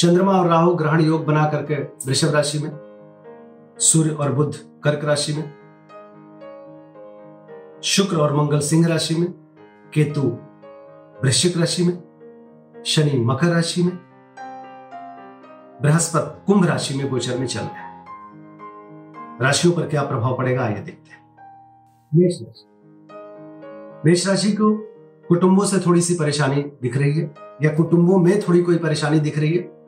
चंद्रमा और राहु ग्रहण योग बना करके वृषभ राशि में, सूर्य और बुद्ध कर्क राशि में, शुक्र और मंगल सिंह राशि में, केतु वृश्चिक राशि में, शनि मकर राशि में, बृहस्पति कुंभ राशि में गोचर में चल रहे हैं। राशियों पर क्या प्रभाव पड़ेगा आइए देखते हैं। मेष राशि। मेष राशि को कुटुंबों से थोड़ी सी परेशानी दिख रही है या कुटुंबों में थोड़ी कोई परेशानी दिख रही है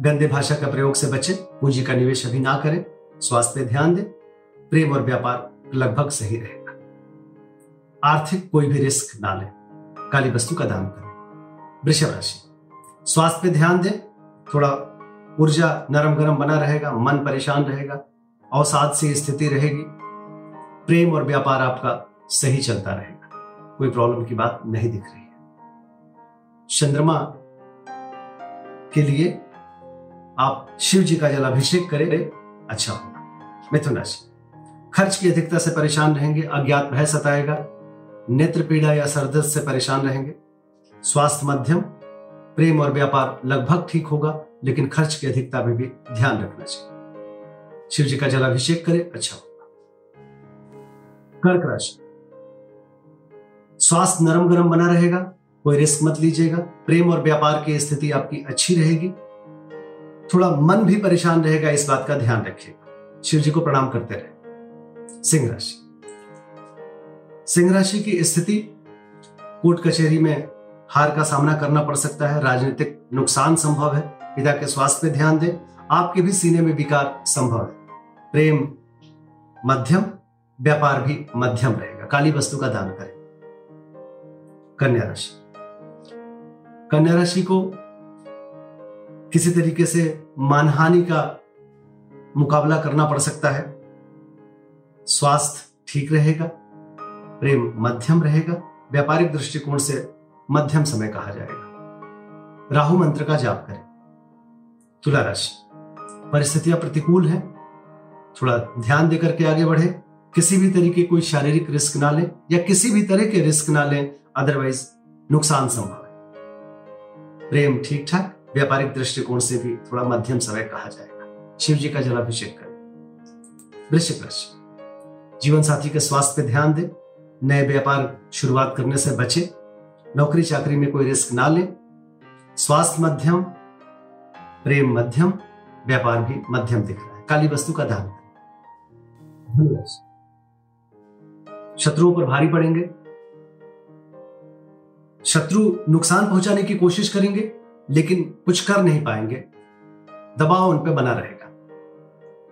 गंदे भाषा का प्रयोग से बचें, पूंजी का निवेश अभी ना करें, स्वास्थ्य पे ध्यान दें, प्रेम और व्यापार लगभग सही रहेगा। आर्थिक कोई भी रिस्क ना लें, काली वस्तु का दान करें। वृषभ राशि, स्वास्थ्य पे ध्यान दें, थोड़ा ऊर्जा नरम गरम बना रहेगा, मन परेशान रहेगा, अवसाद सी स्थिति रहेगी, प्रेम और व्यापार आपका सही चलता रहेगा, कोई प्रॉब्लम की बात नहीं दिख रही है। चंद्रमा के लिए आप शिव जी का जलाभिषेक करें अच्छा होगा। मिथुन राशि। खर्च की अधिकता से परेशान रहेंगे, अज्ञात भय सताएगा, नेत्र पीड़ा या सरदर्द से परेशान रहेंगे, स्वास्थ्य मध्यम, प्रेम और व्यापार लगभग ठीक होगा, लेकिन खर्च की अधिकता में भी ध्यान रखना चाहिए। शिव जी का जलाभिषेक करें अच्छा होगा। कर्क राशि। स्वास्थ्य नरम गरम बना रहेगा, कोई रिस्क मत लीजिएगा, प्रेम और व्यापार की स्थिति आपकी अच्छी रहेगी थोड़ा मन भी परेशान रहेगा, इस बात का ध्यान रखिएगा। शिव जी को प्रणाम करते रहे। सिंह राशि। सिंह राशि की स्थिति, कोर्ट कचहरी में हार का सामना करना पड़ सकता है, राजनीतिक नुकसान संभव है, पिता के स्वास्थ्य पे ध्यान दें, आपके भी सीने में विकार संभव है। प्रेम मध्यम, व्यापार भी मध्यम रहेगा, काली वस्तु का दान करें। कन्या राशि। कन्या राशि को किसी तरीके से मानहानि का मुकाबला करना पड़ सकता है। स्वास्थ्य ठीक रहेगा, प्रेम मध्यम रहेगा, व्यापारिक दृष्टिकोण से मध्यम समय कहा जाएगा। राहु मंत्र का जाप करें। तुला राशि, परिस्थितियाँ प्रतिकूल है, थोड़ा ध्यान देकर के आगे बढ़े, किसी भी तरीके कोई शारीरिक रिस्क ना लें या किसी भी तरह के रिस्क ना लें अदरवाइज़ नुकसान संभव है। प्रेम ठीक ठाक व्यापारिक दृष्टिकोण से भी थोड़ा मध्यम समय कहा जाएगा। शिव जी का जलाभिषेक करें। वृश्चिक राशि। जीवन साथी के स्वास्थ्य पे ध्यान दें। नए व्यापार शुरुआत करने से बचे। नौकरी चाकरी में कोई रिस्क ना लें। स्वास्थ्य मध्यम, प्रेम मध्यम, व्यापार भी मध्यम दिख रहा है। काली वस्तु का दान शत्रुओं पर भारी पड़ेंगे। शत्रु नुकसान पहुँचाने की कोशिश करेंगे। लेकिन कुछ कर नहीं पाएँगे। दबाव उन पर बना रहेगा।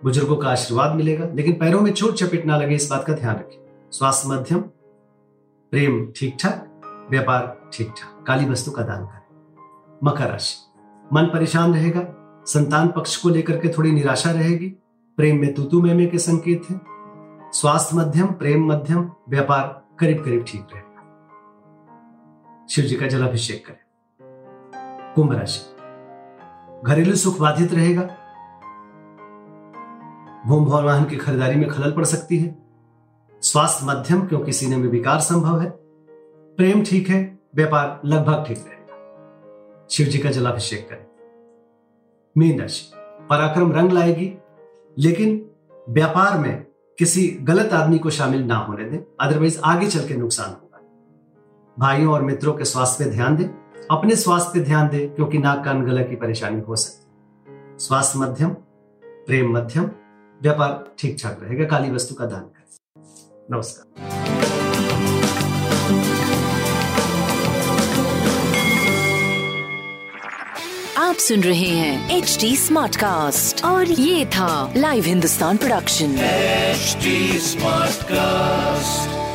बुज़ुर्गों का आशीर्वाद मिलेगा, लेकिन पैरों में चोट चपेट ना लगे, इस बात का ध्यान रखें। स्वास्थ्य मध्यम, प्रेम ठीक ठाक व्यापार ठीक ठाक काली वस्तु का दान करें। मकर राशि। मन परेशान रहेगा, संतान पक्ष को लेकर के थोड़ी निराशा रहेगी, प्रेम में तूतु मेमे के संकेत हैं। स्वास्थ्य मध्यम, प्रेम मध्यम, व्यापार करीब करीब ठीक रहेगा। शिव जी का जलाभिषेक करें। कुंभ राशि। घरेलू सुख बाधित रहेगा। भूम भवन वाहन की खरीदारी में खलल पड़ सकती है। स्वास्थ्य मध्यम, क्योंकि सीने में विकार संभव है। प्रेम ठीक है, व्यापार लगभग ठीक रहेगा। शिव जी का जलाभिषेक करें। मीन राशि। पराक्रम रंग लाएगी, लेकिन व्यापार में किसी गलत आदमी को शामिल ना होने दें अदरवाइज़ आगे चल के नुकसान होगा। भाइयों और मित्रों के स्वास्थ्य पे ध्यान दें। अपने स्वास्थ्य ध्यान दें क्योंकि नाक कान गला की परेशानी हो सकती है। स्वास्थ्य मध्यम प्रेम मध्यम व्यापार ठीक ठाक रहेगा काली वस्तु का दान करें। नमस्कार। आप सुन रहे हैं एच डी स्मार्ट कास्ट और ये था live Hindustan production H smart Smartcast.